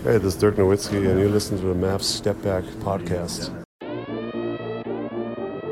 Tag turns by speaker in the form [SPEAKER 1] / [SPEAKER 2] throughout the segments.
[SPEAKER 1] Hey, this is Dirk Nowitzki, and you listen to the Mavs Step Back podcast.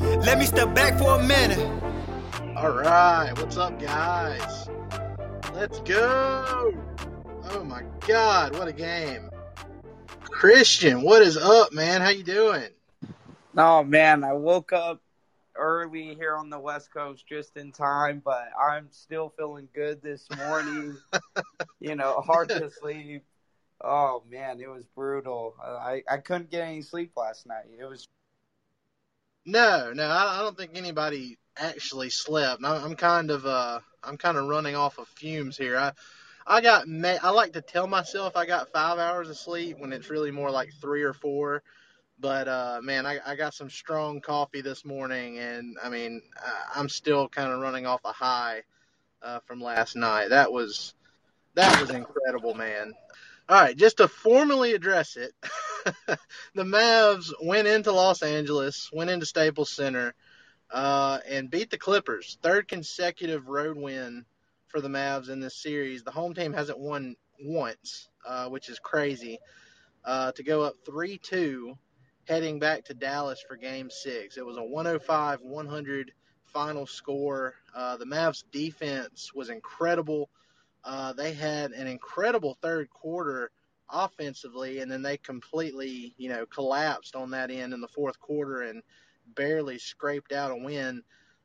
[SPEAKER 2] Let me step back for a minute.
[SPEAKER 3] All right, what's up, guys? Let's go! Oh my God, what a game! Christian, what is up, man? How you doing?
[SPEAKER 4] Oh man, I woke up early here on the West Coast just in time, but I'm still feeling good this morning. you know, hard to sleep. Oh man, it was brutal. I I couldn't get any sleep last night. It was
[SPEAKER 3] No, no, I I don't think anybody actually slept. I'm, I'm kind of uh, I'm kind of running off of fumes here. I I got ma- I like to tell myself I got five hours of sleep when it's really more like three or four. But uh, man, I, I got some strong coffee this morning, and I mean, I- I'm still kind of running off a high uh, from last night. That was that was incredible, man. All right, just to formally address it, the Mavs went into Los Angeles, went into Staples Center, uh, and beat the Clippers. Third consecutive road win for the Mavs in this series. The home team hasn't won once, uh, which is crazy. Uh, to go up 3 2 heading back to Dallas for game six. It was a 105 100 final score. Uh, the Mavs defense was incredible. Uh, they had an incredible third quarter offensively, and then they completely, you know, collapsed on that end in the fourth quarter and barely scraped out a win.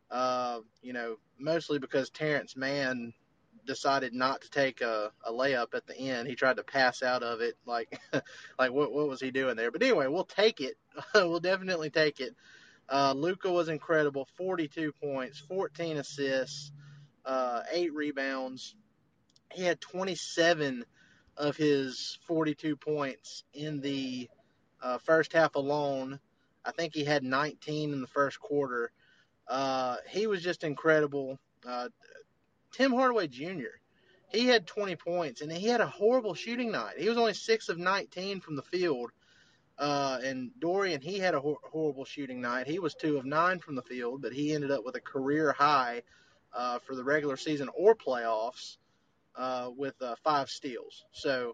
[SPEAKER 3] Uh, you know, mostly because Terrence Mann decided not to take a, a layup at the end. He tried to pass out of it, like, like what what was he doing there? But anyway, we'll take it. we'll definitely take it. Uh, Luka was incredible, 42 points, 14 assists, uh, eight rebounds. He had 27 of his 42 points in the uh, first half alone. I think he had 19 in the first quarter. Uh, he was just incredible. Uh, Tim Hardaway Jr. He had 20 points and he had a horrible shooting night. He was only six of 19 from the field. Uh, and Dorian, he had a hor- horrible shooting night. He was two of nine from the field, but he ended up with a career high uh, for the regular season or playoffs uh, with uh, five steals. So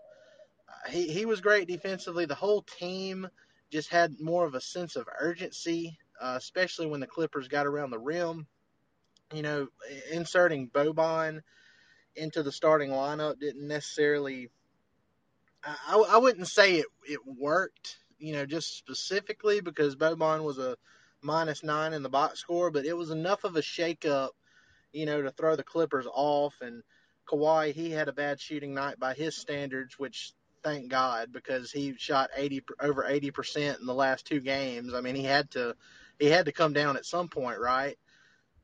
[SPEAKER 3] uh, he he was great defensively. The whole team just had more of a sense of urgency, uh, especially when the Clippers got around the rim. You know, inserting Boban into the starting lineup didn't necessarily. I, I wouldn't say it, it worked, you know, just specifically because Boban was a minus nine in the box score, but it was enough of a shakeup, you know, to throw the Clippers off. And Kawhi, he had a bad shooting night by his standards, which thank God because he shot 80 over 80 percent in the last two games. I mean, he had to he had to come down at some point, right?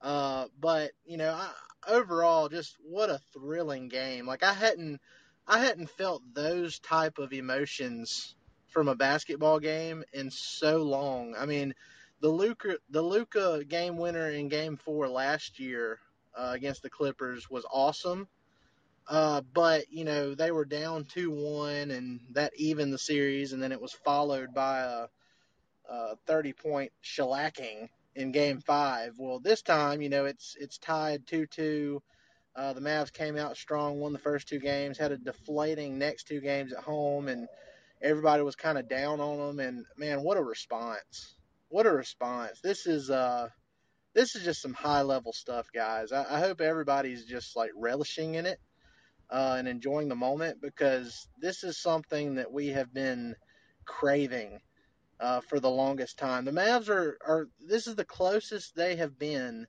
[SPEAKER 3] Uh, but you know, I, overall, just what a thrilling game. Like I hadn't I hadn't felt those type of emotions from a basketball game in so long. I mean, the Luka the Luka game winner in Game Four last year uh, against the Clippers was awesome. Uh, but you know they were down two one, and that evened the series, and then it was followed by a, a thirty point shellacking in Game Five. Well, this time you know it's it's tied two two. Uh, the Mavs came out strong, won the first two games, had a deflating next two games at home, and everybody was kind of down on them. And man, what a response! What a response! This is uh, this is just some high level stuff, guys. I, I hope everybody's just like relishing in it uh, and enjoying the moment because this is something that we have been craving uh, for the longest time. The Mavs are, are this is the closest they have been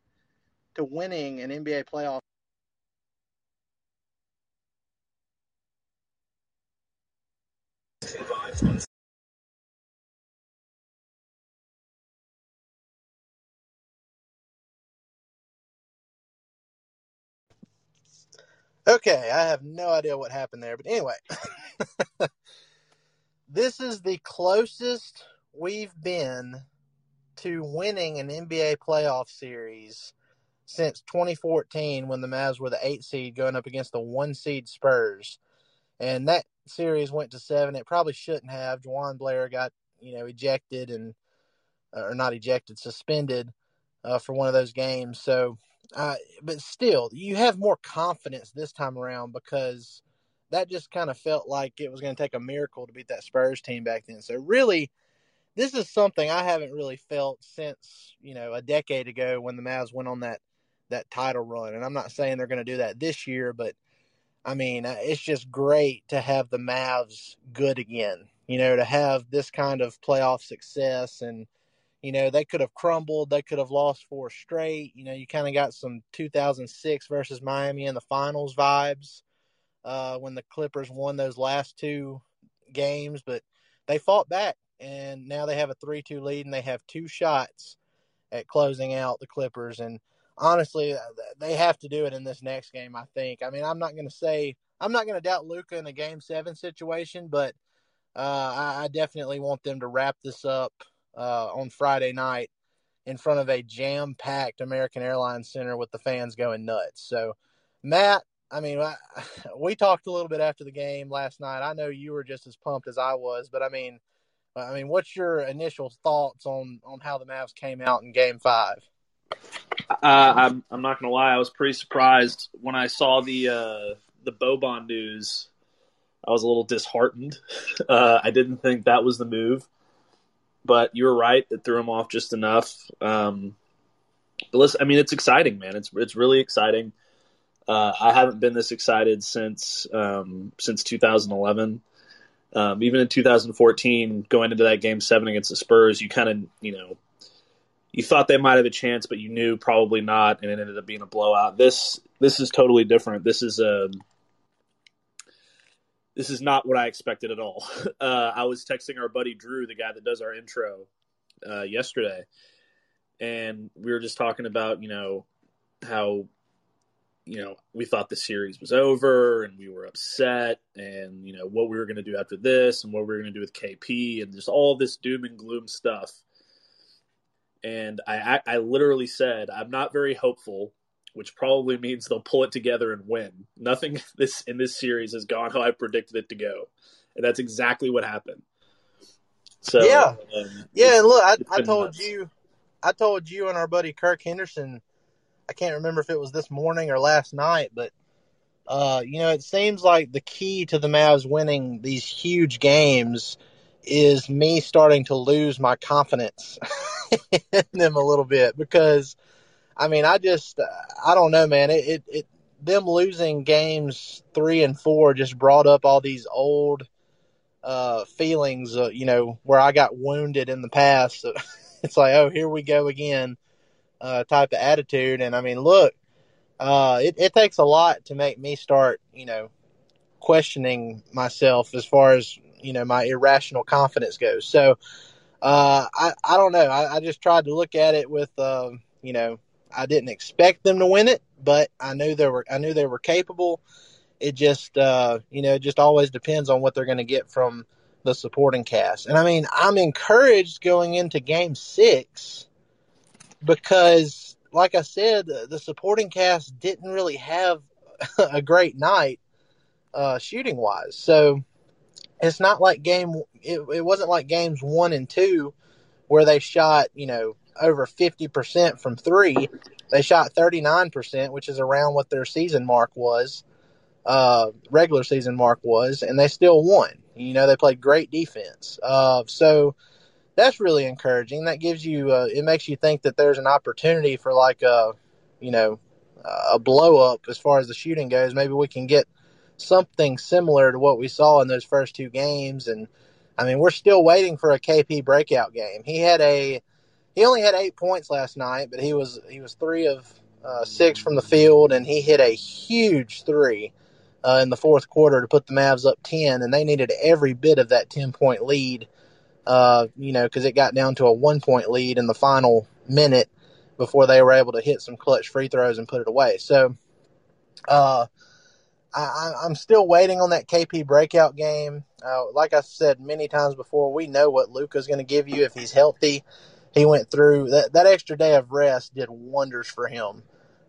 [SPEAKER 3] to winning an NBA playoff. Okay, I have no idea what happened there, but anyway, this is the closest we've been to winning an NBA playoff series since 2014 when the Mavs were the eight seed going up against the one seed Spurs. And that series went to seven. It probably shouldn't have. DeJuan Blair got, you know, ejected and, or not ejected, suspended uh, for one of those games. So uh, but still, you have more confidence this time around because that just kind of felt like it was going to take a miracle to beat that Spurs team back then. So really, this is something I haven't really felt since you know a decade ago when the Mavs went on that that title run. And I'm not saying they're going to do that this year, but I mean uh, it's just great to have the Mavs good again. You know, to have this kind of playoff success and you know, they could have crumbled. They could have lost four straight. You know, you kind of got some 2006 versus Miami in the finals vibes uh, when the Clippers won those last two games, but they fought back, and now they have a 3 2 lead, and they have two shots at closing out the Clippers. And honestly, uh, they have to do it in this next game, I think. I mean, I'm not going to say, I'm not going to doubt Luka in a game seven situation, but uh, I, I definitely want them to wrap this up uh, on Friday night in front of a jam packed American Airlines Center with the fans going nuts. So, Matt, I mean, I, we talked a little bit after the game last night. I know you were just as pumped as I was, but I mean, I mean, what's your initial thoughts on on how the Mavs came out in Game Five?
[SPEAKER 5] Uh, I'm I'm not gonna lie, I was pretty surprised when I saw the uh, the Boban news. I was a little disheartened. Uh, I didn't think that was the move but you were right; it threw him off just enough. Um, but listen, I mean, it's exciting, man. It's it's really exciting. Uh, I haven't been this excited since um, since 2011. Um, even in 2014, going into that game seven against the Spurs, you kind of you know you thought they might have a chance, but you knew probably not, and it ended up being a blowout. This this is totally different. This is a this is not what I expected at all. Uh, I was texting our buddy Drew, the guy that does our intro, uh, yesterday, and we were just talking about you know how you know we thought the series was over and we were upset and you know what we were going to do after this and what we were going to do with KP and just all this doom and gloom stuff. And I, I literally said I'm not very hopeful, which probably means they'll pull it together and win. Nothing this in this series has gone how I predicted it to go, and that's exactly what happened. So
[SPEAKER 3] yeah, um, yeah. And look, I, I told nuts. you, I told you and our buddy Kirk Henderson I can't remember if it was this morning or last night, but uh, you know, it seems like the key to the Mavs winning these huge games is me starting to lose my confidence in them a little bit because I mean, I just I don't know, man. It, it, it them losing games 3 and 4 just brought up all these old uh, feelings, uh, you know, where I got wounded in the past. it's like, oh, here we go again uh, type of attitude. And I mean, look, uh, it, it takes a lot to make me start, you know, questioning myself as far as, you know, my irrational confidence goes. So, uh, I, I don't know. I, I just tried to look at it with, uh, you know, I didn't expect them to win it, but I knew they were, I knew they were capable. It just, uh, you know, it just always depends on what they're going to get from the supporting cast. And I mean, I'm encouraged going into game six because, like I said, the supporting cast didn't really have a great night uh, shooting wise. So it's not like game. It, it wasn't like games one and two where they shot you know over fifty percent from three. They shot thirty nine percent, which is around what their season mark was, uh, regular season mark was, and they still won. You know, they played great defense. Uh, so that's really encouraging. That gives you, uh, it makes you think that there's an opportunity for like a, you know, a blow up as far as the shooting goes. Maybe we can get something similar to what we saw in those first two games. And I mean, we're still waiting for a KP breakout game. He had a, he only had eight points last night, but he was he was three of uh, six from the field, and he hit a huge three uh, in the fourth quarter to put the Mavs up ten, and they needed every bit of that ten point lead uh, you know, because it got down to a one point lead in the final minute before they were able to hit some clutch free throws and put it away. So, uh, I, I'm still waiting on that KP breakout game. Uh, like I said many times before, we know what Luka's going to give you if he's healthy. He went through that, that extra day of rest did wonders for him.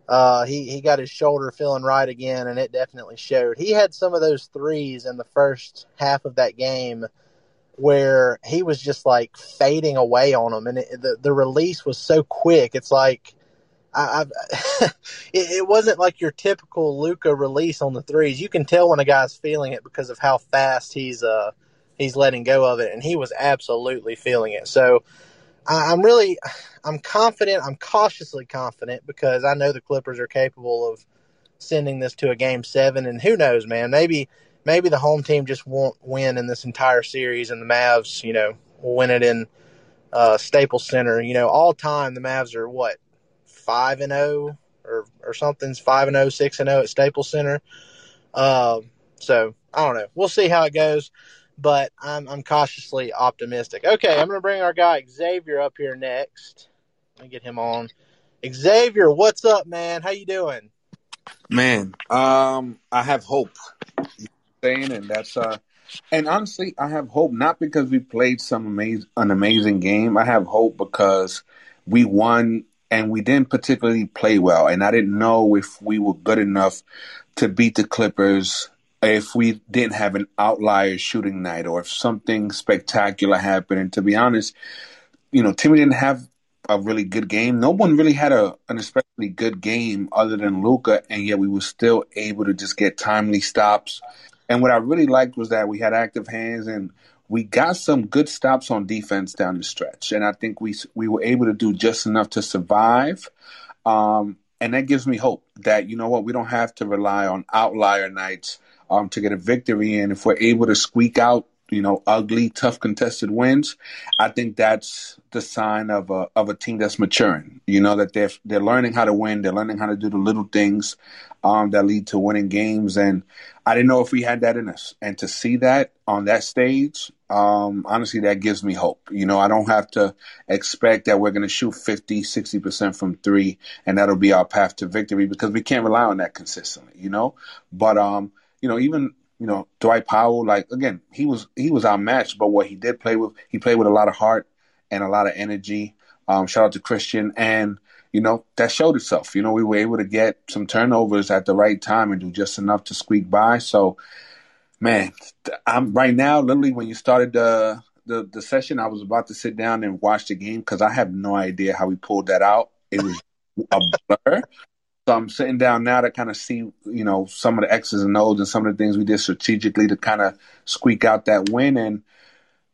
[SPEAKER 3] Uh, he, he got his shoulder feeling right again, and it definitely showed. He had some of those threes in the first half of that game where he was just like fading away on them, and it, the the release was so quick. It's like I, it, it, wasn't like your typical Luka release on the threes. You can tell when a guy's feeling it because of how fast he's uh he's letting go of it, and he was absolutely feeling it. So I, I'm really I'm confident. I'm cautiously confident because I know the Clippers are capable of sending this to a game seven, and who knows, man? Maybe maybe the home team just won't win in this entire series, and the Mavs, you know, will win it in uh, Staples Center. You know, all time the Mavs are what five and zero oh or or something's five and 0, 6 and zero oh at Staples Center. Uh, so I don't know. We'll see how it goes, but I'm I'm cautiously optimistic. Okay, I'm going to bring our guy Xavier up here next. Let me get him on. Xavier, what's up, man? How you doing?
[SPEAKER 6] Man, um, I have hope saying, and that's uh, and honestly, I have hope not because we played some amazing, an amazing game. I have hope because we won and we didn't particularly play well, and I didn't know if we were good enough to beat the Clippers if we didn't have an outlier shooting night or if something spectacular happened. And to be honest, you know, Timmy didn't have a really good game. No one really had a an especially good game other than Luka, and yet we were still able to just get timely stops and what I really liked was that we had active hands and we got some good stops on defense down the stretch. And I think we we were able to do just enough to survive. Um, and that gives me hope that you know what we don't have to rely on outlier nights um, to get a victory. And if we're able to squeak out you know ugly, tough contested wins, I think that's the sign of a of a team that's maturing. You know that they're they're learning how to win. They're learning how to do the little things um, that lead to winning games. And I didn't know if we had that in us. And to see that on that stage, um, honestly, that gives me hope. You know, I don't have to expect that we're going to shoot 50, 60% from three and that'll be our path to victory because we can't rely on that consistently, you know? But, um, you know, even, you know, Dwight Powell, like, again, he was, he was our match, but what he did play with, he played with a lot of heart and a lot of energy. Um, shout out to Christian and, you know, that showed itself. You know, we were able to get some turnovers at the right time and do just enough to squeak by. So, man, I'm right now. Literally, when you started the the, the session, I was about to sit down and watch the game because I have no idea how we pulled that out. It was a blur. So I'm sitting down now to kind of see, you know, some of the X's and O's and some of the things we did strategically to kind of squeak out that win. And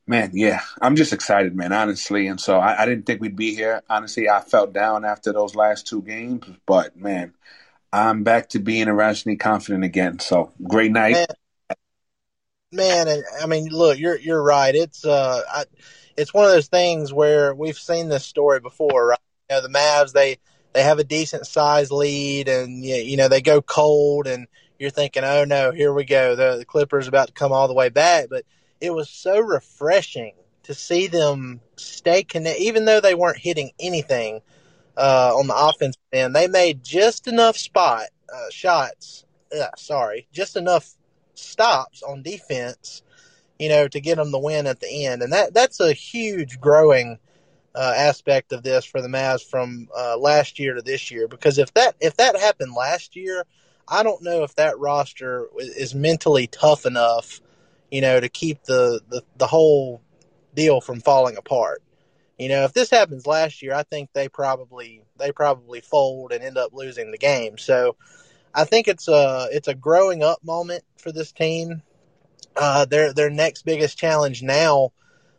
[SPEAKER 6] Man, yeah, I'm just excited, man, honestly. And so I, I, didn't think we'd be here. Honestly, I felt down after those last two games, but man, I'm back to being irrationally confident again. So great night.
[SPEAKER 3] Man, man and I mean, look, you're you're right. It's uh, I, it's one of those things where we've seen this story before, right? You know, the Mavs they they have a decent size lead, and you know they go cold, and you're thinking, oh no, here we go, the, the Clippers about to come all the way back, but it was so refreshing to see them stay connected, even though they weren't hitting anything uh, on the offense end. They made just enough spot uh, shots. Uh, sorry, just enough stops on defense, you know, to get them the win at the end, and that that's a huge growing. Uh, aspect of this for the Mavs from uh, last year to this year because if that if that happened last year, I don't know if that roster is mentally tough enough you know, to keep the, the, the whole deal from falling apart. You know, if this happens last year, I think they probably they probably fold and end up losing the game. So I think it's a it's a growing up moment for this team. Uh, their their next biggest challenge now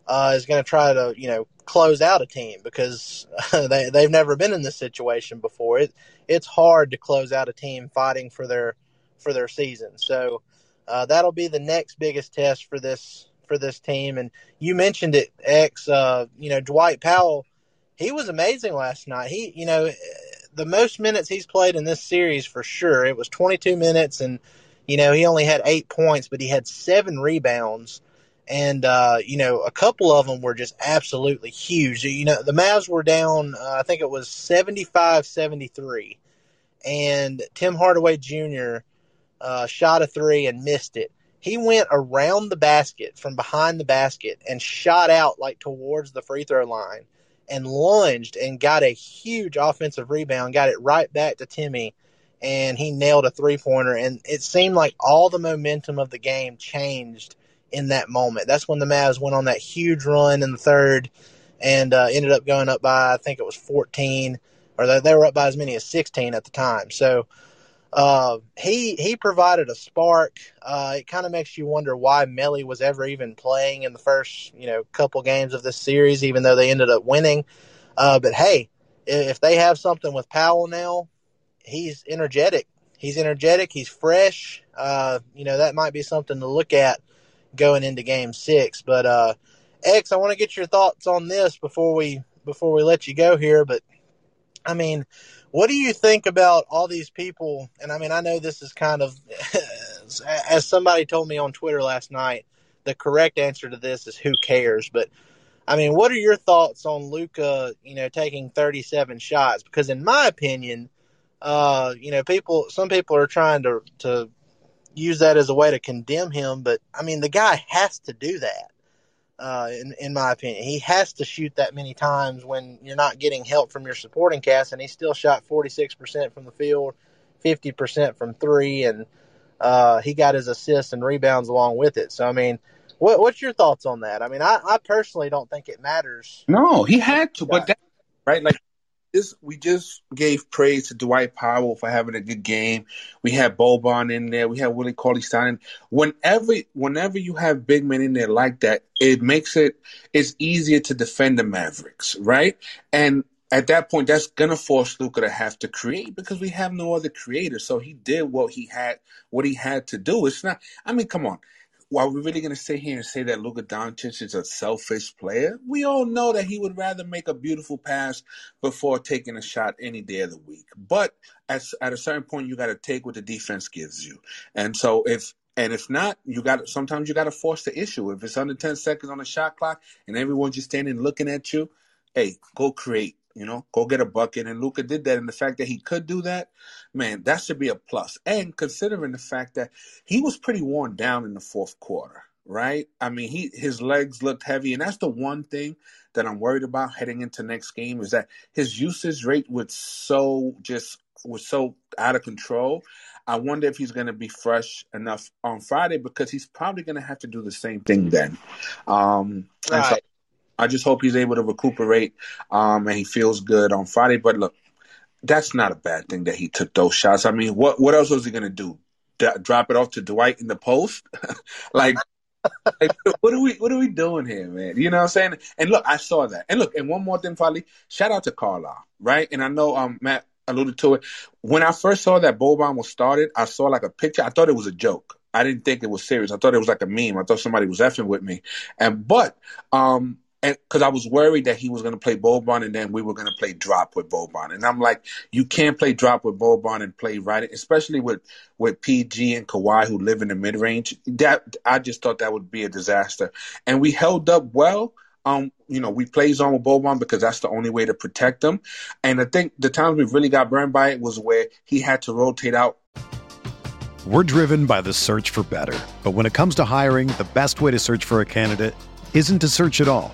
[SPEAKER 3] uh, is going to try to you know close out a team because they they've never been in this situation before. It it's hard to close out a team fighting for their for their season. So uh, that'll be the next biggest test for this for this team. And you mentioned it, X. Uh, you know, Dwight Powell, he was amazing last night. He, you know, the most minutes he's played in this series for sure. It was 22 minutes, and you know he only had eight points, but he had seven rebounds. And uh, you know, a couple of them were just absolutely huge. You know, the Mavs were down. Uh, I think it was 75-73, and Tim Hardaway Jr uh, shot a three and missed it. He went around the basket from behind the basket and shot out like towards the free throw line and lunged and got a huge offensive rebound, got it right back to Timmy, and he nailed a three pointer. And it seemed like all the momentum of the game changed in that moment. That's when the Mavs went on that huge run in the third and uh, ended up going up by, I think it was 14, or they, they were up by as many as 16 at the time. So, uh, he he provided a spark. Uh, it kind of makes you wonder why Melli was ever even playing in the first you know couple games of this series, even though they ended up winning. Uh, but hey, if they have something with Powell now, he's energetic. He's energetic. He's fresh. Uh, you know that might be something to look at going into Game Six. But uh, X, I want to get your thoughts on this before we before we let you go here. But I mean, what do you think about all these people? And I mean, I know this is kind of, as somebody told me on Twitter last night, the correct answer to this is who cares. But I mean, what are your thoughts on Luka, You know, taking 37 shots because, in my opinion, uh, you know, people, some people are trying to to use that as a way to condemn him. But I mean, the guy has to do that. Uh, in, in my opinion. He has to shoot that many times when you're not getting help from your supporting cast, and he still shot 46% from the field, 50% from three, and uh, he got his assists and rebounds along with it. So, I mean, what, what's your thoughts on that? I mean, I, I personally don't think it matters.
[SPEAKER 6] No, he had to, but that, right, like just we just gave praise to Dwight Powell for having a good game. We had Boban in there. We had Willie Cauley Stein. Whenever whenever you have big men in there like that, it makes it it's easier to defend the Mavericks, right? And at that point, that's gonna force Luka to have to create because we have no other creator. So he did what he had what he had to do. It's not. I mean, come on are we really going to sit here and say that Luka Doncic is a selfish player? We all know that he would rather make a beautiful pass before taking a shot any day of the week. But at, at a certain point, you got to take what the defense gives you. And so if And if not, you got sometimes you got to force the issue. If it's under 10 seconds on the shot clock and everyone's just standing looking at you, hey, go create. You know, go get a bucket. And Luka did that. And the fact that he could do that, man, that should be a plus. And considering the fact that he was pretty worn down in the fourth quarter, right? I mean, he his legs looked heavy, and that's the one thing that I'm worried about heading into next game is that his usage rate was so just was so out of control. I wonder if he's going to be fresh enough on Friday because he's probably going to have to do the same thing then. Um,
[SPEAKER 3] Right.
[SPEAKER 6] I just hope he's able to recuperate um, and he feels good on Friday. But look, that's not a bad thing that he took those shots. I mean, what what else was he to do? D- drop it off to Dwight in the post? like, like, what are we what are we doing here, man? You know what I'm saying? And look, I saw that. And look, and one more thing, finally, shout out to Carlisle, right? And I know um Matt alluded to it. When I first saw that Boban was started, I saw like a picture. I thought it was a joke. I didn't think it was serious. I thought it was like a meme. I thought somebody was effing with me. And but um and because I was worried that he was going to play Boban and then we were going to play drop with Boban. And I'm like, you can't play drop with Boban and play right, especially with with PG and Kawhi who live in the mid range. That I just thought that would be a disaster. And we held up well. Um, you know, we played zone with Boban because that's the only way to protect them. And I think the times we really got burned by it was where he had to rotate out
[SPEAKER 7] We're driven by the search for better. But when it comes to hiring, the best way to search for a candidate isn't to search at all.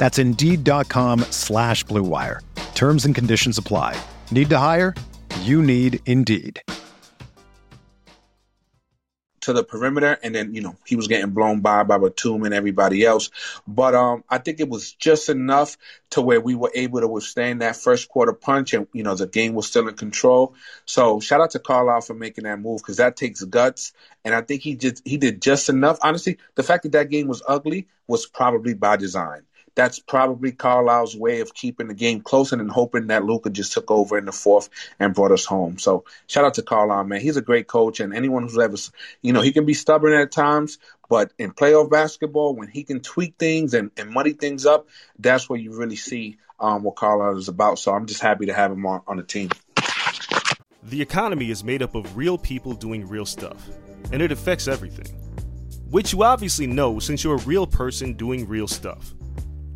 [SPEAKER 7] That's Indeed.com slash Blue Wire. Terms and conditions apply. Need to hire? You need Indeed.
[SPEAKER 6] to the perimeter, and then you know he was getting blown by by Batum and everybody else. But um, I think it was just enough to where we were able to withstand that first quarter punch, and you know the game was still in control. So shout out to Carlisle for making that move because that takes guts, and I think he just he did just enough. Honestly, the fact that that game was ugly was probably by design. That's probably Carlisle's way of keeping the game close and then hoping that Luka just took over in the fourth and brought us home. So shout out to Carlisle, man. He's a great coach, and anyone who's ever, you know, he can be stubborn at times, but in playoff basketball, when he can tweak things and, and muddy things up, that's where you really see um, what Carlisle is about. So I'm just happy to have him on, on the team.
[SPEAKER 8] The economy is made up of real people doing real stuff, and it affects everything. Which you obviously know since you're a real person doing real stuff.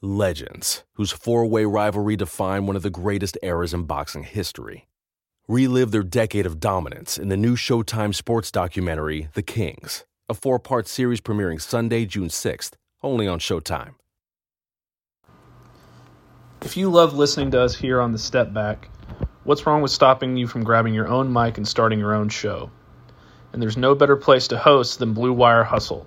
[SPEAKER 9] Legends, whose four way rivalry defined one of the greatest eras in boxing history. Relive their decade of dominance in the new Showtime sports documentary, The Kings, a four part series premiering Sunday, June 6th, only on Showtime.
[SPEAKER 10] If you love listening to us here on the Step Back, what's wrong with stopping you from grabbing your own mic and starting your own show? And there's no better place to host than Blue Wire Hustle.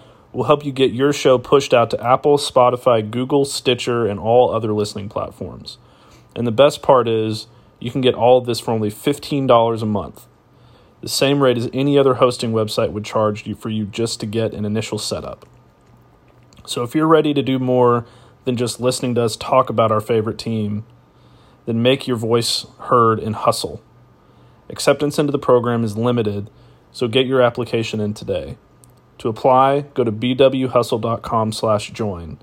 [SPEAKER 10] we'll help you get your show pushed out to Apple, Spotify, Google, Stitcher, and all other listening platforms. And the best part is, you can get all of this for only $15 a month. the same rate as any other hosting website would charge you for you just to get an initial setup. So if you're ready to do more than just listening to us talk about our favorite team, then make your voice heard and hustle. Acceptance into the program is limited, so get your application in today. To apply, go to bwhustle.com/join.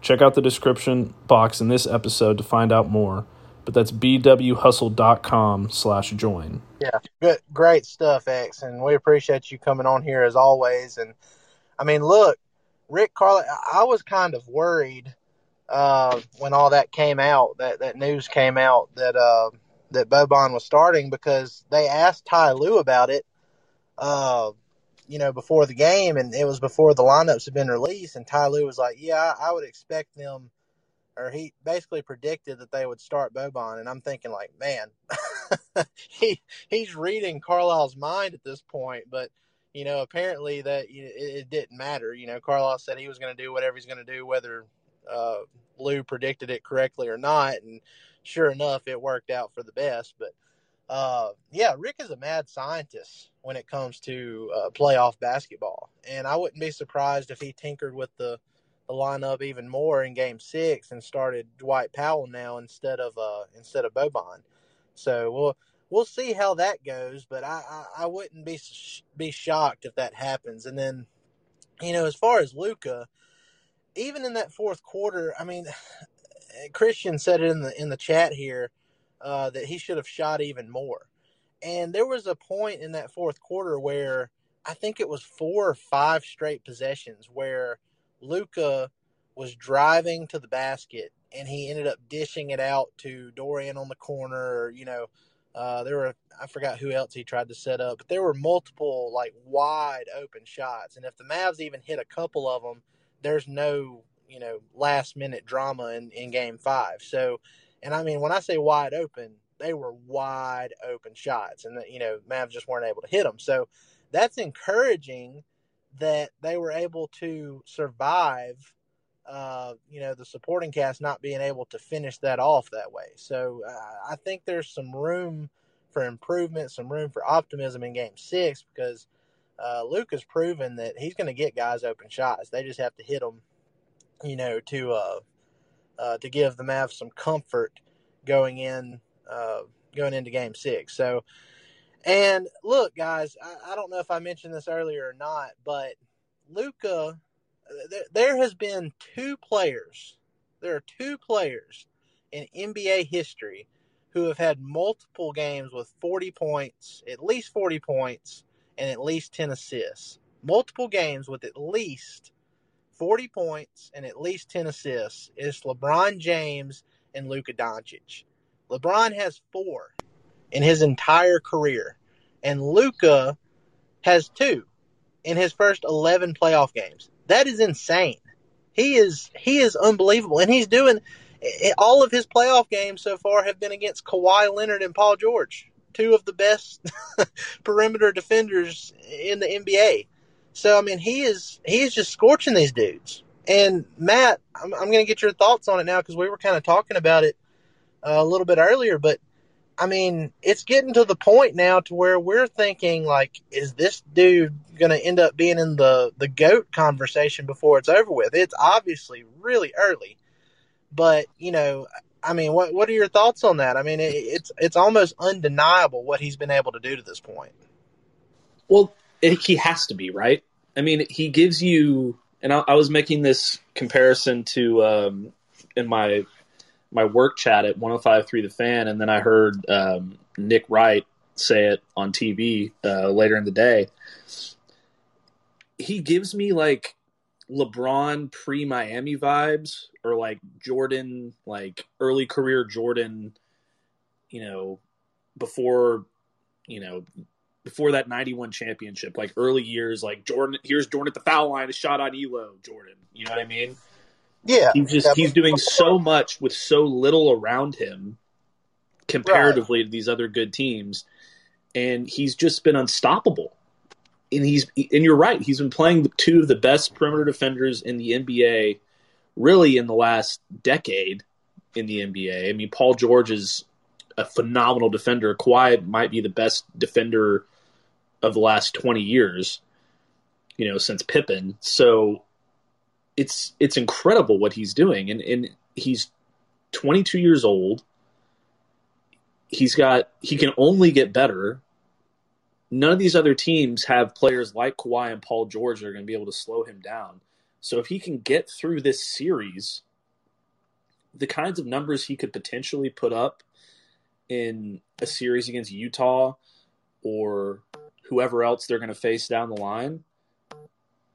[SPEAKER 10] Check out the description box in this episode to find out more, but that's bwhustle.com/join.
[SPEAKER 3] Yeah, good, great stuff, X, and we appreciate you coming on here as always. And I mean, look, Rick Carlisle, I was kind of worried uh, when all that came out, that that news came out that uh, that Boban was starting because they asked Ty Lue about it. Uh, you know, before the game, and it was before the lineups had been released. And Ty Lue was like, "Yeah, I, would expect them," or he basically predicted that they would start Boban. And I'm thinking, like, man, he he's reading Carlisle's mind at this point. But you know, apparently that it, it didn't matter. You know, Carlisle said he was going to do whatever he's going to do, whether uh, Lue predicted it correctly or not. And sure enough, it worked out for the best. But uh, yeah, Rick is a mad scientist when it comes to uh, playoff basketball, and I wouldn't be surprised if he tinkered with the, the lineup even more in Game Six and started Dwight Powell now instead of uh, instead of Boban. So we'll we'll see how that goes, but I, I, I wouldn't be be shocked if that happens. And then, you know, as far as Luka, even in that fourth quarter, I mean, Christian said it in the in the chat here uh, that he should have shot even more. And there was a point in that fourth quarter where I think it was four or five straight possessions where Luka was driving to the basket and he ended up dishing it out to Dorian on the corner. Or, you know, uh, there were I forgot who else he tried to set up, but there were multiple like wide open shots. And if the Mavs even hit a couple of them, there's no you know last minute drama in, in Game Five. So and I mean, when I say wide open, they were wide open shots, and you know, Mavs just weren't able to hit them. So that's encouraging that they were able to survive. Uh, you know, the supporting cast not being able to finish that off that way. So uh, I think there's some room for improvement, some room for optimism in Game Six because uh, Luke has proven that he's going to get guys open shots. They just have to hit them, you know, to uh, uh, to give the Mavs some comfort going in uh, going into Game Six. So, and look, guys, I, I, don't know if I mentioned this earlier or not, but Luka, th- there has been two players. There are two players in NBA history who have had multiple games with 40 points, at least 40 points, and at least 10 assists. Multiple games with at least 40 points and at least 10 assists is LeBron James and Luka Doncic. LeBron has four in his entire career, and Luka has two in his first 11 playoff games. That is insane. He is he is unbelievable, and he's doing all of his playoff games so far have been against Kawhi Leonard and Paul George, two of the best perimeter defenders in the NBA. So I mean, he is he is just scorching these dudes. And Matt, I'm, I'm going to get your thoughts on it now because we were kind of talking about it a little bit earlier. But I mean, it's getting to the point now to where we're thinking like, is this dude going to end up being in the the goat conversation before it's over with? It's obviously really early, but you know, I mean, what what are your thoughts on that? I mean, it, it's it's almost undeniable what he's been able to do to this point.
[SPEAKER 5] Well, it, he has to be right. I mean, he gives you, and I, I was making this comparison to um, in my my work chat at 105.3 The Fan, and then I heard um, Nick Wright say it on TV uh, later in the day. He gives me like LeBron pre Miami vibes, or like Jordan, like early career Jordan, you know, before you know before that 91 championship, like early years, like Jordan, here's Jordan at the foul line, a shot on Ehlo, Jordan. You know what I mean?
[SPEAKER 3] Yeah.
[SPEAKER 5] He's just, he's doing so much with so little around him comparatively right. to these other good teams. And he's just been unstoppable. And he's, and you're right, he's been playing two of the best perimeter defenders in the NBA really in the last decade in the NBA. I mean, Paul George is a phenomenal defender. Kawhi might be the best defender of the last 20 years, you know, since Pippen. So it's it's incredible what he's doing and and he's 22 years old. He's got he can only get better. None of these other teams have players like Kawhi and Paul George that are going to be able to slow him down. So if he can get through this series, the kinds of numbers he could potentially put up in a series against Utah or whoever else they're going to face down the line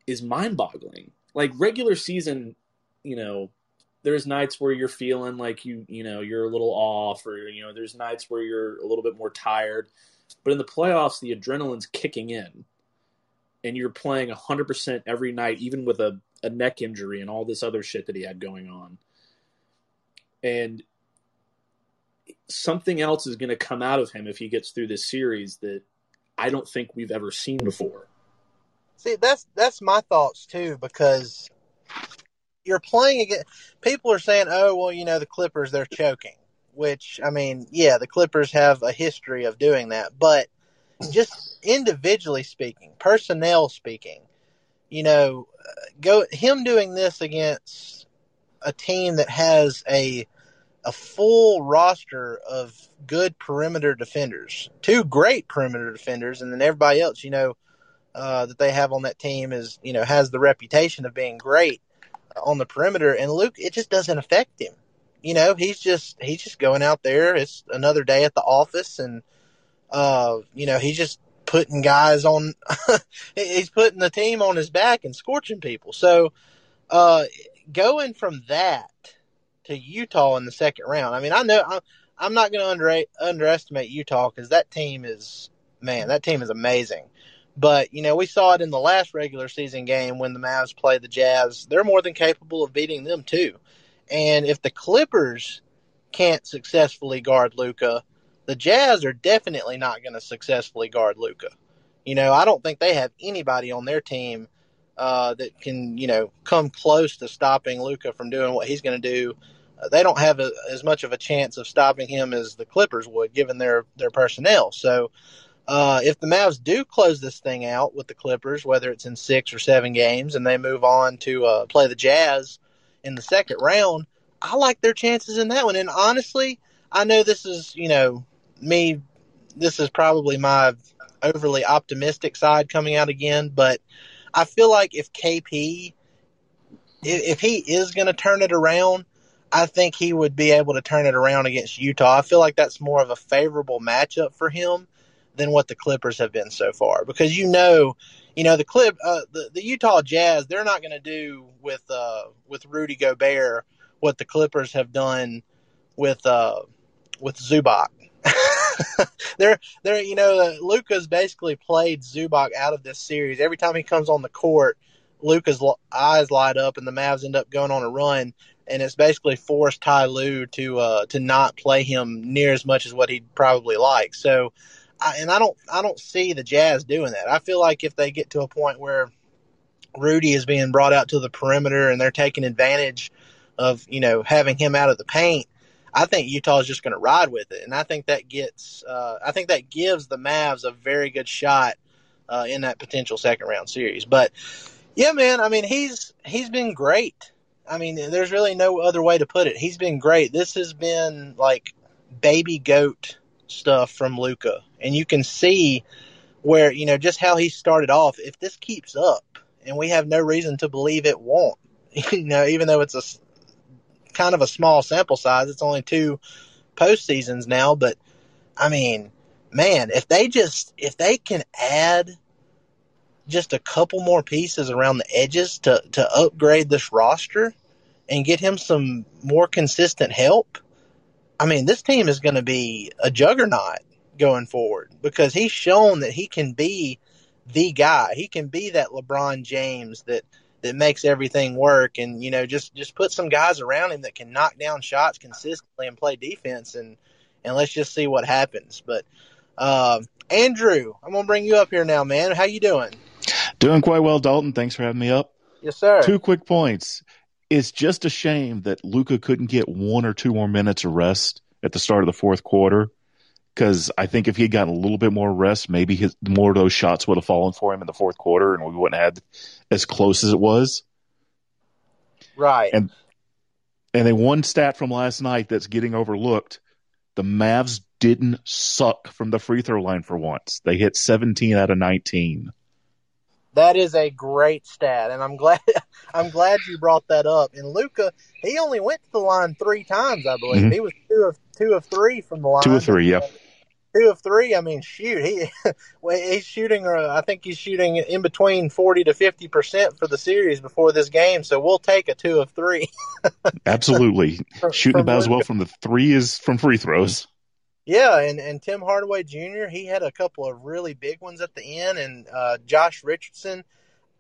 [SPEAKER 5] is mind-boggling. Like regular season, you know, there's nights where you're feeling like you, you know, you're a little off or you know, there's nights where you're a little bit more tired. But in the playoffs, the adrenaline's kicking in. And you're playing 100% every night even with a, a neck injury and all this other shit that he had going on. And something else is going to come out of him if he gets through this series that I don't think we've ever seen before.
[SPEAKER 3] See, that's that's my thoughts too because you're playing against people are saying, "Oh, well, you know, the Clippers they're choking." Which I mean, yeah, the Clippers have a history of doing that, but just individually speaking, personnel speaking, you know, go him doing this against a team that has a a full roster of good perimeter defenders, two great perimeter defenders, and then everybody else, you know, uh, that they have on that team is, you know, has the reputation of being great on the perimeter. And Luke, it just doesn't affect him. You know, he's just he's just going out there. It's another day at the office, and uh, you know, he's just putting guys on. he's putting the team on his back and scorching people. So, uh, going from that to Utah in the second round. I mean, I know I'm, I'm not going to under, underestimate Utah because that team is man, that team is amazing. But you know, we saw it in the last regular season game when the Mavs played the Jazz. They're more than capable of beating them too. And if the Clippers can't successfully guard Luka, the Jazz are definitely not going to successfully guard Luka. You know, I don't think they have anybody on their team uh, that can, you know, come close to stopping Luka from doing what he's going to do. Uh, they don't have a, as much of a chance of stopping him as the Clippers would, given their their personnel. So, uh, if the Mavs do close this thing out with the Clippers, whether it's in six or seven games, and they move on to uh, play the Jazz in the second round, I like their chances in that one. And honestly, I know this is, you know, me. This is probably my overly optimistic side coming out again, but I feel like if KP, if, if he is going to turn it around, I think he would be able to turn it around against Utah. I feel like that's more of a favorable matchup for him than what the Clippers have been so far because you know, you know the clip uh, the the Utah Jazz they're not going to do with uh, with Rudy Gobert what the Clippers have done with uh, with Zubac. they're they're you know uh, Luka's basically played Zubac out of this series. Every time he comes on the court, Luka's eyes light up, and the Mavs end up going on a run. And it's basically forced Ty Lue to uh, to not play him near as much as what he'd probably like. So, I, and I don't I don't see the Jazz doing that. I feel like if they get to a point where Rudy is being brought out to the perimeter and they're taking advantage of you know having him out of the paint, I think Utah is just going to ride with it, and I think that gets, uh, I think that gives the Mavs a very good shot uh, in that potential second round series. But yeah, man, I mean he's he's been great. I mean, there's really no other way to put it. He's been great. This has been like baby goat stuff from Luka, and you can see where you know just how he started off. If this keeps up, and we have no reason to believe it won't, you know, even though it's a kind of a small sample size. It's only two postseasons now, but I mean, man, if they just if they can add just a couple more pieces around the edges to to upgrade this roster and get him some more consistent help, I mean, this team is going to be a juggernaut going forward because he's shown that he can be the guy. He can be that LeBron James that that makes everything work and you know just just put some guys around him that can knock down shots consistently and play defense and and let's just see what happens. But uh, andrew i'm gonna bring you up here now man. How you doing?
[SPEAKER 11] Doing quite well dalton. Thanks for having me up.
[SPEAKER 3] Yes sir.
[SPEAKER 11] Two quick points it's just a shame that Luka couldn't get one or two more minutes of rest at the start of the fourth quarter because I think if he had gotten a little bit more rest, maybe his, more of those shots would have fallen for him in the fourth quarter, and we wouldn't have had as close as it was.
[SPEAKER 3] Right.
[SPEAKER 11] And and then one stat from last night that's getting overlooked: the Mavs didn't suck from the free throw line for once. They hit 17 out of 19.
[SPEAKER 3] That is a great stat, and I'm glad I'm glad you brought that up. And Luka, he only went to the line three times, I believe.
[SPEAKER 11] Mhm.
[SPEAKER 3] He was two of two of three from the line.
[SPEAKER 11] Two of three, yeah.
[SPEAKER 3] Two of three. I mean, shoot, he he's shooting. Uh, I think he's shooting in between forty to fifty percent for the series before this game. So we'll take a two of three.
[SPEAKER 11] Absolutely.
[SPEAKER 3] From-
[SPEAKER 11] Shooting
[SPEAKER 3] from
[SPEAKER 11] about as well from the three as from free throws.
[SPEAKER 3] Yeah, and, and Tim Hardaway Jr. He had a couple of really big ones at the end, and uh, Josh Richardson.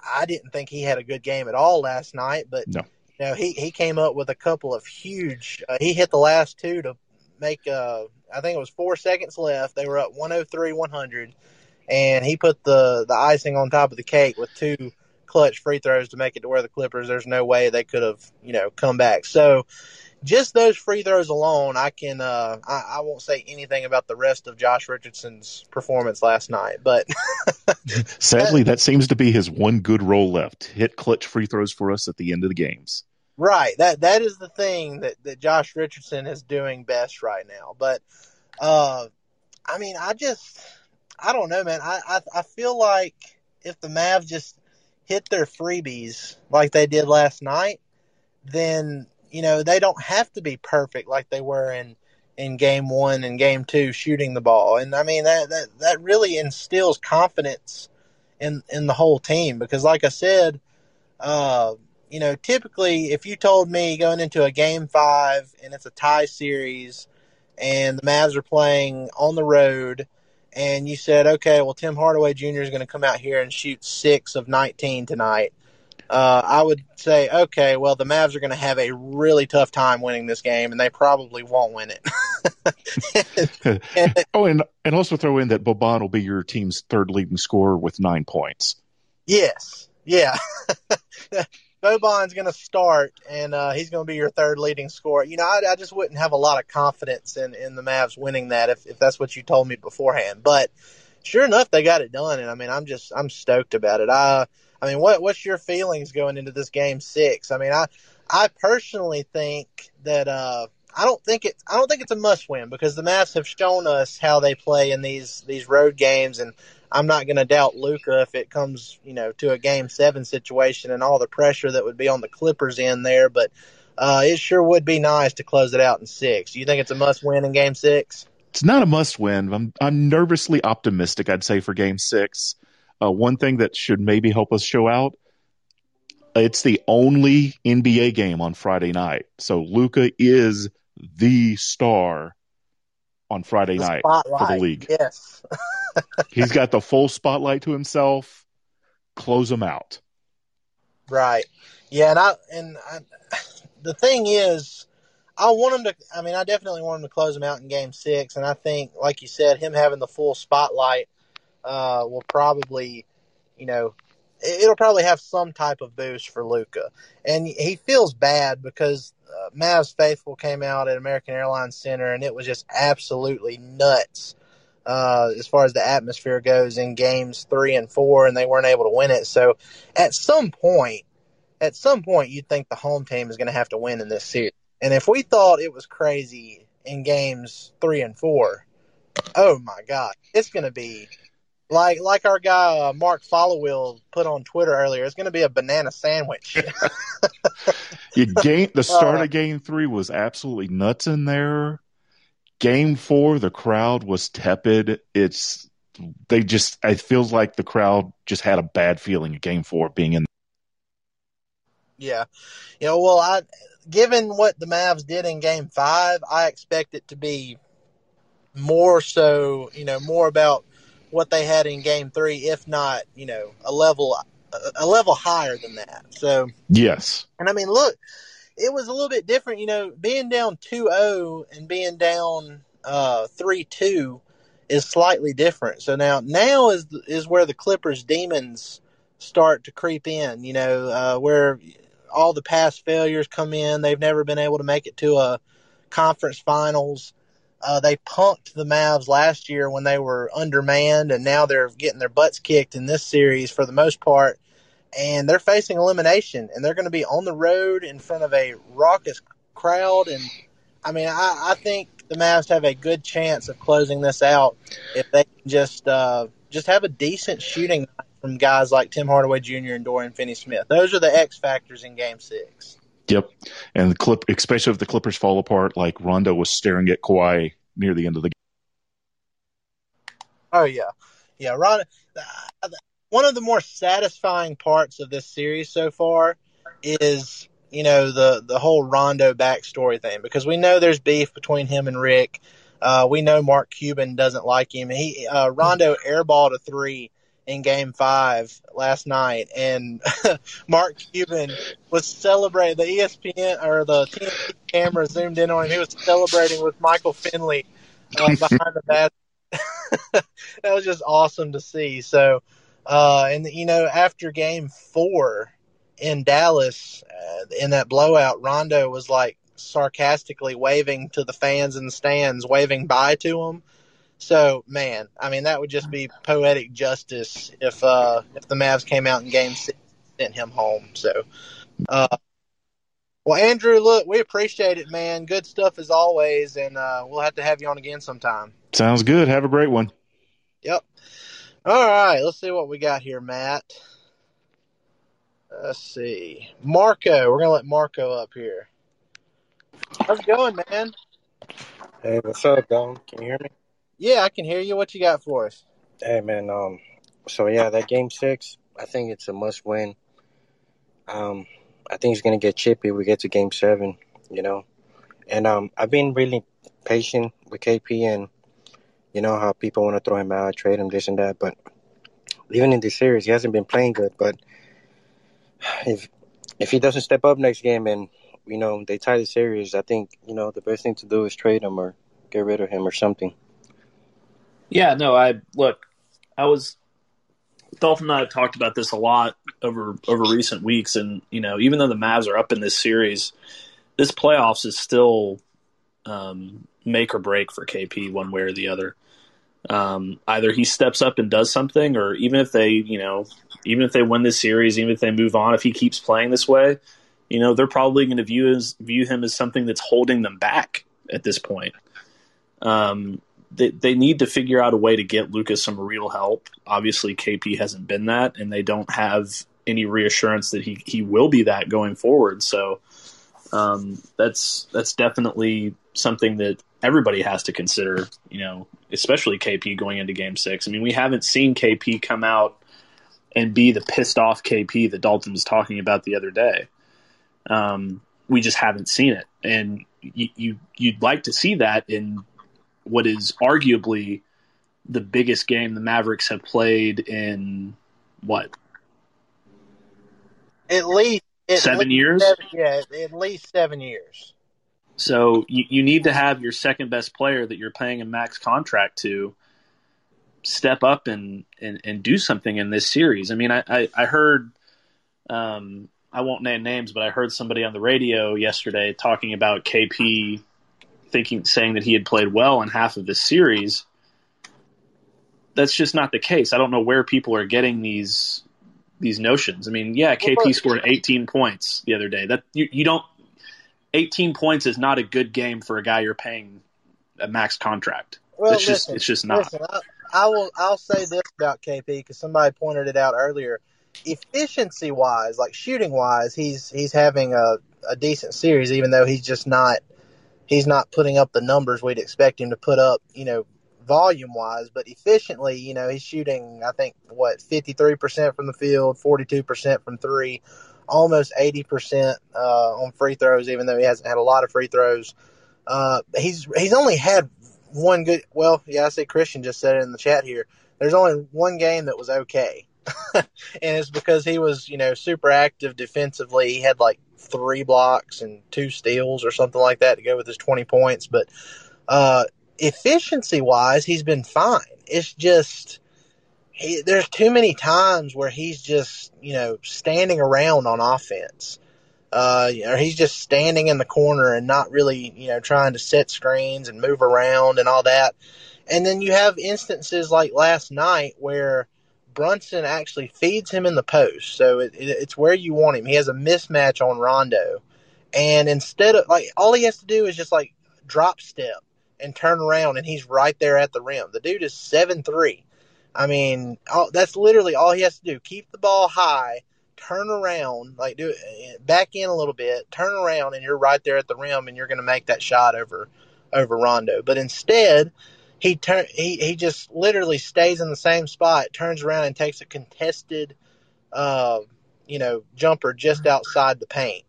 [SPEAKER 3] I didn't think he had a good game at all last night, but
[SPEAKER 11] No.
[SPEAKER 3] you know he he came up with a couple of huge. Uh, he hit the last two to make. Uh, I think it was four seconds left. They were up 103-100, and he put the the icing on top of the cake with two clutch free throws to make it to where the Clippers. There's no way they could have you know come back. So just those free throws alone, I can uh, I, I won't say anything about the rest of Josh Richardson's performance last night, but
[SPEAKER 11] Sadly, that seems to be his one good role left. Hit clutch free throws for us at the end of the games.
[SPEAKER 3] right that that is the thing that that Josh Richardson is doing best right now. But uh, I mean, I just I don't know, man. I I, I feel like if the Mavs just hit their freebies like they did last night, then you know they don't have to be perfect like they were in in game one and game two shooting the ball. And I mean that that that really instills confidence in in the whole team because like I said, uh, you know, typically if you told me going into a game five and it's a tie series and the Mavs are playing on the road and you said, okay, well Tim Hardaway Jr. is going to come out here and shoot six of nineteen tonight. Uh, I would say, okay, well, the Mavs are going to have a really tough time winning this game, and they probably won't win it.
[SPEAKER 11] oh, and and also throw in that Boban will be your team's third leading scorer with nine points.
[SPEAKER 3] Yes, yeah. Boban's going to start, and uh, he's going to be your third leading scorer. You know, I, I just wouldn't have a lot of confidence in, in the Mavs winning that if, if that's what you told me beforehand. But sure enough, they got it done, and I mean, I'm just I'm stoked about it. I I mean, what what's your feelings going into this game six? I mean, I I personally think that uh, I don't think it I don't think it's a must win because the Mavs have shown us how they play in these these road games, and I'm not going to doubt Luka if it comes you know to a game seven situation and all the pressure that would be on the Clippers in there, but. Uh, it sure would be nice to close it out in six. Do you think it's a must win in game six?
[SPEAKER 11] It's not a must win. I'm I'm nervously optimistic. I'd say for Game Six. Uh, one thing that should maybe help us show out. It's the only NBA game on Friday night, so Luka is the star on Friday night for the league.
[SPEAKER 3] Yes.
[SPEAKER 11] He's got the full spotlight to himself. Close him out.
[SPEAKER 3] Right. Yeah, and I and I, the thing is, I want him to. I mean, I definitely want him to close him out in Game Six, and I think, like you said, him having the full spotlight uh, will probably, you know, it- it'll probably have some type of boost for Luka, and he feels bad because uh, Mavs faithful came out at American Airlines Center, and it was just absolutely nuts. Uh, as far as the atmosphere goes in games three and four, and they weren't able to win it. So, at some point, at some point you'd think the home team is going to have to win in this series. And if we thought it was crazy in games three and four, oh my God, it's going to be like like our guy uh, Mark Followill put on Twitter earlier. It's going to be a banana sandwich.
[SPEAKER 11] You game the start
[SPEAKER 3] Uh,
[SPEAKER 11] of game three was absolutely nuts in there. Game four, the crowd was tepid. It's they just it feels like the crowd just had a bad feeling at game four being in
[SPEAKER 3] yeah, you know, well, I given what the Mavs did in Game Five, I expect it to be more so, you know, more about what they had in Game Three, if not, you know, a level a, a level higher than that. So.
[SPEAKER 11] Yes.
[SPEAKER 3] And I mean, look, it was a little bit different, you know, being down 2-0 and being down uh 3-2 is slightly different. So now now is is where the Clippers demons start to creep in, you know, uh where all the past failures come in. They've never been able to make it to a conference finals. Uh, they punked the Mavs last year when they were undermanned, and now they're getting their butts kicked in this series for the most part. And they're facing elimination, and they're going to be on the road in front of a raucous crowd. And I mean, I, I think the Mavs have a good chance of closing this out if they just uh, just have a decent shooting from guys like Tim Hardaway Jr. and Dorian Finney-Smith. Those are the X factors in Game Six.
[SPEAKER 11] Yep, and the clip, especially if the Clippers fall apart, like Rondo was staring at Kawhi near the end of the game.
[SPEAKER 3] Oh yeah, yeah. Rondo. One of the more satisfying parts of this series so far is you know the the whole Rondo backstory thing because we know there's beef between him and Rick. Uh, we know Mark Cuban doesn't like him. He uh, Rondo airballed a three in Game Five last night, and Mark Cuban was celebrating. The ESPN or the TNT camera zoomed in on him. He was celebrating with Michael Finley uh, behind the basket. that was just awesome to see. So, uh, and you know, after Game Four in Dallas uh, in that blowout, Rondo was like sarcastically waving to the fans in the stands, waving bye to them. So, man, I mean, that would just be poetic justice if uh, if the Mavs came out in Game Six and sent him home. So, uh, well, Andrew, look, we appreciate it, man. Good stuff as always, and uh, we'll have to have you on again sometime.
[SPEAKER 11] Sounds good. Have a great one.
[SPEAKER 3] Yep. All right, let's see what we got here, Matt. Let's see. Marco, we're gonna let Marco up here. How's it going, man?
[SPEAKER 12] Hey, what's up, Don? Can you hear me?
[SPEAKER 3] Yeah, I can hear you. What you got for us?
[SPEAKER 12] Hey, man. Um, so yeah, that game six, I think it's a must win. Um, I think it's gonna get chippy. We get to game seven, you know, and um, I've been really patient with KP, and you know how people want to throw him out, trade him, this and that, but even in this series, he hasn't been playing good. But if if he doesn't step up next game and you know they tie the series, I think you know the best thing to do is trade him or get rid of him or something.
[SPEAKER 5] Yeah, no, I look. I was Dolphin and I have talked about this a lot over over recent weeks, and you know, even though the Mavs are up in this series, this playoffs is still um, make or break for KP one way or the other. Um, either he steps up and does something, or even if they, you know, even if they win this series, even if they move on, if he keeps playing this way, you know, they're probably going to view as view him as something that's holding them back at this point. Um, they, they need to figure out a way to get Lucas some real help. Obviously, KP hasn't been that, and they don't have any reassurance that he he will be that going forward. So um, that's that's definitely something that everybody has to consider. You know, especially KP going into Game Six. I mean, we haven't seen KP come out and be the pissed off KP that Dalton was talking about the other day. Um, we just haven't seen it, and you, you you'd like to see that in what is arguably the biggest game the Mavericks have played in what
[SPEAKER 3] At least at
[SPEAKER 5] Seven
[SPEAKER 3] least
[SPEAKER 5] years?
[SPEAKER 3] Seven, yeah, at least seven years.
[SPEAKER 5] So you, you need to have your second best player that you're paying a max contract to step up and, and, and do something in this series. I mean, I, I, I heard, um, I won't name names, but I heard somebody on the radio yesterday talking about KP thinking, saying that he had played well in half of this series. That's just not the case. I don't know where people are getting these these notions. I mean, yeah, KP scored 18 points the other day. That you, you don't 18 points is not a good game for a guy you're paying a max contract.
[SPEAKER 3] Well,
[SPEAKER 5] it's just it's just not.
[SPEAKER 3] Listen, I, I will. I'll say this about KP because somebody pointed it out earlier. Efficiency wise, like shooting wise, he's he's having a, a decent series, even though he's just not he's not putting up the numbers we'd expect him to put up. You know, volume wise, but efficiently, you know, he's shooting I think what fifty three percent from the field, forty two percent from three, almost eighty percent uh, on free throws, even though he hasn't had a lot of free throws. Uh, he's he's only had one good. Well, yeah, I see Christian just said it in the chat here. There's only one game that was okay, and it's because he was you know super active defensively. He had like three blocks and two steals or something like that to go with his 20 points. But uh, efficiency wise, he's been fine. It's just he, there's too many times where he's just you know standing around on offense. uh, or he's just standing in the corner and not really, you know, trying to set screens and move around and all that. And then you have instances like last night where Brunson actually feeds him in the post, so it, it, it's where you want him. He has a mismatch on Rondo, and instead of like all he has to do is just like drop step and turn around, and he's right there at the rim. The dude is seven three. I mean, all, that's literally all he has to do. Keep the ball high, turn around, like do it back in a little bit, turn around, and you're right there at the rim, and you're going to make that shot over over Rondo. But instead, he turn he he just literally stays in the same spot, turns around, and takes a contested, uh, you know, jumper just outside the paint,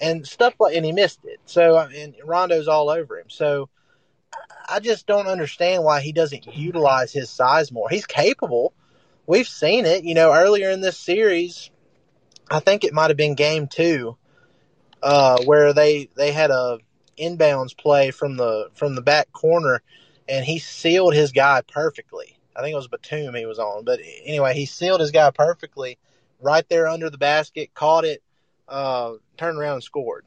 [SPEAKER 3] and stuff like, and he missed it. So and Rondo's all over him. So. I just don't understand why he doesn't utilize his size more. He's capable. We've seen it, you know, earlier in this series. I think it might have been game two, uh, where they they had a inbounds play from the from the back corner, and he sealed his guy perfectly. I think it was Batum he was on, but anyway, he sealed his guy perfectly, right there under the basket, caught it, uh, turned around and scored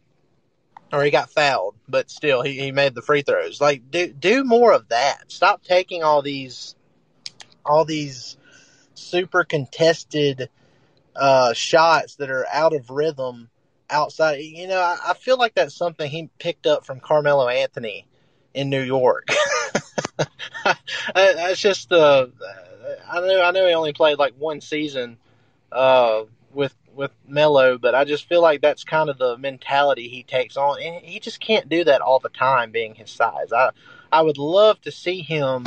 [SPEAKER 3] or he got fouled, but still he, he made the free throws. Like do do more of that. Stop taking all these all these super contested uh, shots that are out of rhythm outside. You know, I, I feel like that's something he picked up from Carmelo Anthony in New York. that's just uh, I know I know he only played like one season uh, with with Melo, but I just feel like that's kind of the mentality he takes on, and he just can't do that all the time, being his size. I I would love to see him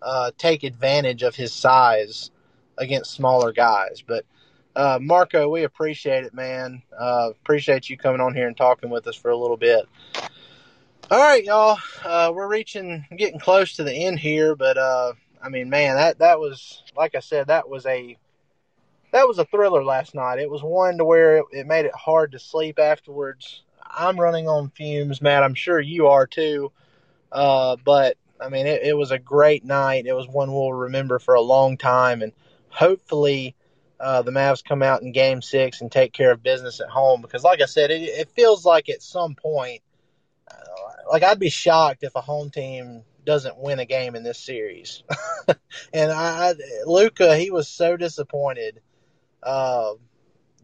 [SPEAKER 3] uh, take advantage of his size against smaller guys, but. Uh, Marco, we appreciate it, man. Uh, appreciate you coming on here and talking with us for a little bit. All right, y'all. Uh, we're reaching, getting close to the end here, but uh, I mean, man, that that was, like I said, that was a that was a thriller last night. It was one to where it, it made it hard to sleep afterwards. I'm running on fumes, Matt. I'm sure you are too. Uh, but I mean, it, it was a great night. It was one we'll remember for a long time, and hopefully. Uh, the Mavs come out in Game Six and take care of business at home because, like I said, it, it feels like at some point, like I'd be shocked if a home team doesn't win a game in this series. and I, I Luka, he was so disappointed uh,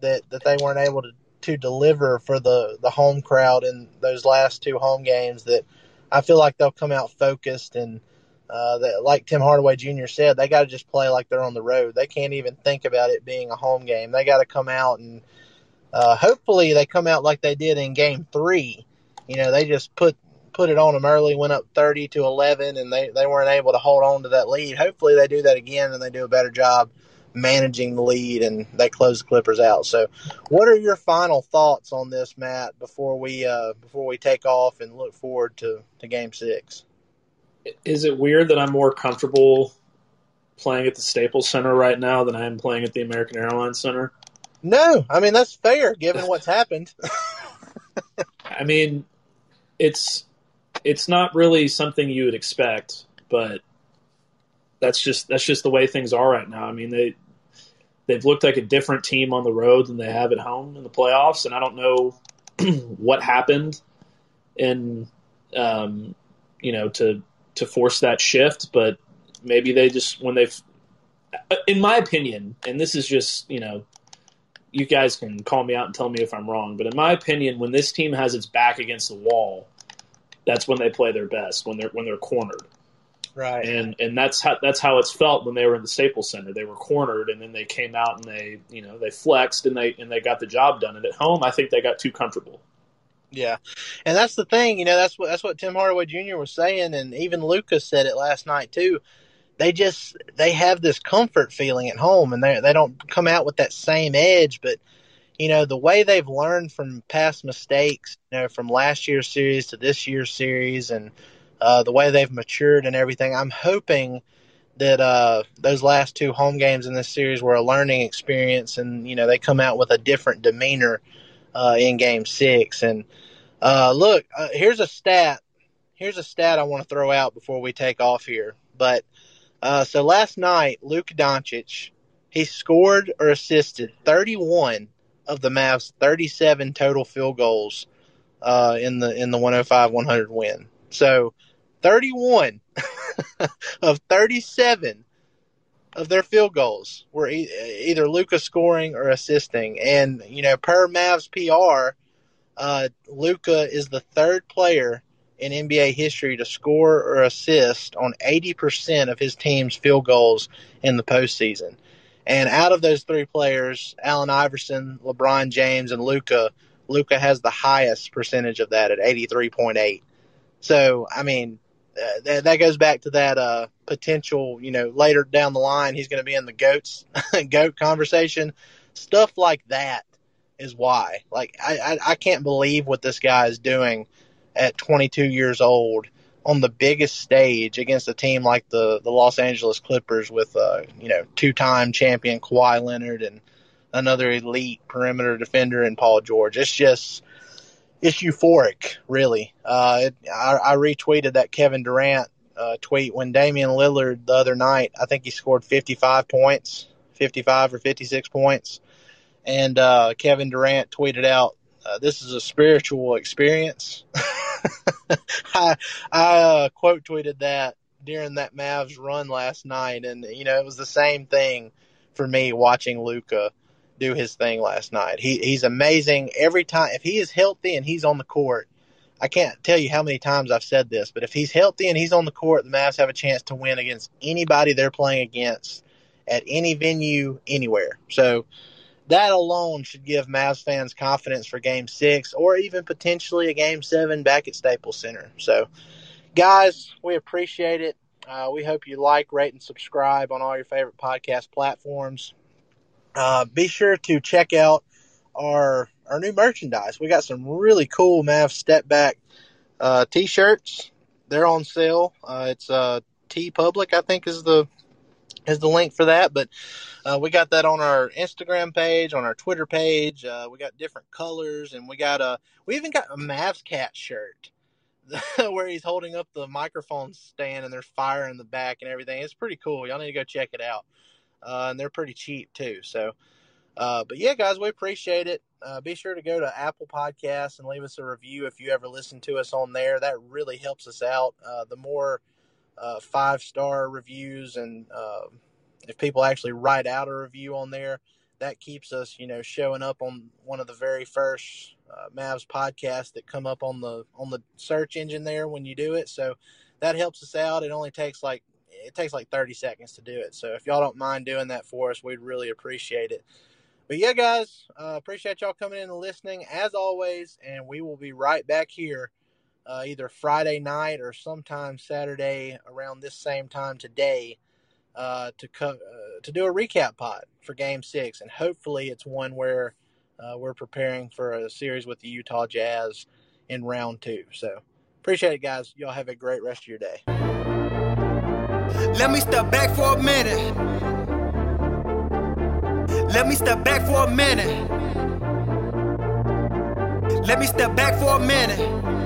[SPEAKER 3] that that they weren't able to, to deliver for the, the home crowd in those last two home games. That I feel like they'll come out focused and uh, that, like Tim Hardaway Jr. said, they got to just play like they're on the road. They can't even think about it being a home game. They got to come out and uh, hopefully they come out like they did in Game Three. You know, they just put put it on them early, went up thirty to eleven, and they they weren't able to hold on to that lead. Hopefully they do that again and they do a better job managing the lead and they close the Clippers out. So, what are your final thoughts on this, Matt, before we uh, before we take off and look forward to, to Game Six?
[SPEAKER 5] Is it weird that I'm more comfortable playing at the Staples Center right now than I am playing at the American Airlines Center?
[SPEAKER 3] No, I mean that's fair given what's happened.
[SPEAKER 5] I mean, it's it's not really something you would expect, but that's just that's just the way things are right now. I mean, they they've looked like a different team on the road than they have at home in the playoffs, and I don't know what happened in um, you know to to force that shift, but maybe they just when they've in my opinion, and this is just you know you guys can call me out and tell me if I'm wrong, but in my opinion, when this team has its back against the wall, that's when they play their best when they're when they're cornered.
[SPEAKER 3] Right.
[SPEAKER 5] And and that's how that's how it's felt when they were in the Staples Center. They were cornered and then they came out and they you know they flexed and they and they got the job done. And at home, I think they got too comfortable.
[SPEAKER 3] Yeah, and that's the thing. You know, that's what that's what Tim Hardaway Jr. was saying, and even Lucas said it last night too. They just they have this comfort feeling at home, and they they don't come out with that same edge. But you know, the way they've learned from past mistakes, you know, from last year's series to this year's series, and uh, the way they've matured and everything. I'm hoping that uh, those last two home games in this series were a learning experience, and you know they come out with a different demeanor uh, in Game Six. And uh, look, uh, here's a stat. Here's a stat I want to throw out before we take off here. But uh, so last night, Luka Doncic he scored or assisted 31 of the Mavs' 37 total field goals uh, in the in the 105-100 win. So 31 of 37 of their field goals were e- either Luka scoring or assisting. And you know, per Mavs PR, uh, Luka is the third player in NBA history to score or assist on 80% of his team's field goals in the postseason. And out of those three players, Allen Iverson, LeBron James, and Luka, Luka has the highest percentage of that at 83.8. So, I mean, uh, that, that goes back to that uh, potential, you know, later down the line, he's going to be in the GOATs, GOAT conversation. Stuff like that is why. Like, I, I, I can't believe what this guy is doing at 22 years old on the biggest stage against a team like the, the Los Angeles Clippers with, uh, you know, two time champion Kawhi Leonard and another elite perimeter defender in Paul George. It's just, it's euphoric, really. Uh, it, I, I retweeted that Kevin Durant uh, tweet when Damian Lillard the other night, I think he scored 55 points, 55 or 56 points. And uh, Kevin Durant tweeted out, uh, This is a spiritual experience. I, I uh, quote tweeted that during that Mavs run last night, and you know it was the same thing for me watching Luka do his thing last night. He he's amazing every time. If he is healthy and he's on the court, I can't tell you how many times I've said this, but if he's healthy and he's on the court, the Mavs have a chance to win against anybody they're playing against at any venue anywhere. So that alone should give Mavs fans confidence for game six or even potentially a game seven back at Staples Center. So, guys, we appreciate it. Uh, we hope you like, rate, and subscribe on all your favorite podcast platforms. Uh, be sure to check out our our new merchandise. We got some really cool Mavs step back uh, t-shirts. They're on sale. Uh, it's uh, Public, I think, is the is the link for that. But uh, we got that on our Instagram page, on our Twitter page. Uh, we got different colors, and we got a we even got a Mavs cat shirt where he's holding up the microphone stand, and there's fire in the back and everything. It's pretty cool. Y'all need to go check it out. Uh, and they're pretty cheap too. So, uh, but yeah, guys, we appreciate it. Uh, be sure to go to Apple Podcasts and leave us a review if you ever listen to us on there. That really helps us out. Uh, the more uh, five star reviews and uh, if people actually write out a review on there, that keeps us, you know, showing up on one of the very first uh, Mavs podcasts that come up on the on the search engine there when you do it. So that helps us out. It only takes like it takes like 30 seconds to do it. So if y'all don't mind doing that for us, we'd really appreciate it. But yeah, guys, uh, appreciate y'all coming in and listening as always, and we will be right back here uh, either Friday night or sometime Saturday around this same time today uh, to co- uh, to do a recap pod for Game Six, and hopefully it's one where uh, we're preparing for a series with the Utah Jazz in round two. So appreciate it, guys. Y'all have a great rest of your day.
[SPEAKER 2] Let me step back for a minute. Let me step back for a minute. Let me step back for a minute.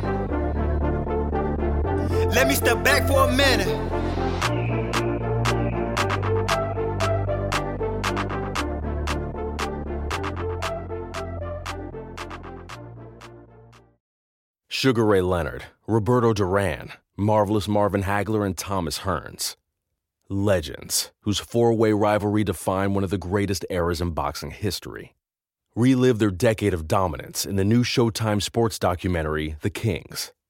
[SPEAKER 2] Let me step back for a minute.
[SPEAKER 9] Sugar Ray Leonard, Roberto Duran, Marvelous Marvin Hagler, and Thomas Hearns. Legends, whose four way rivalry defined one of the greatest eras in boxing history. Relive their decade of dominance in the new Showtime sports documentary, The Kings,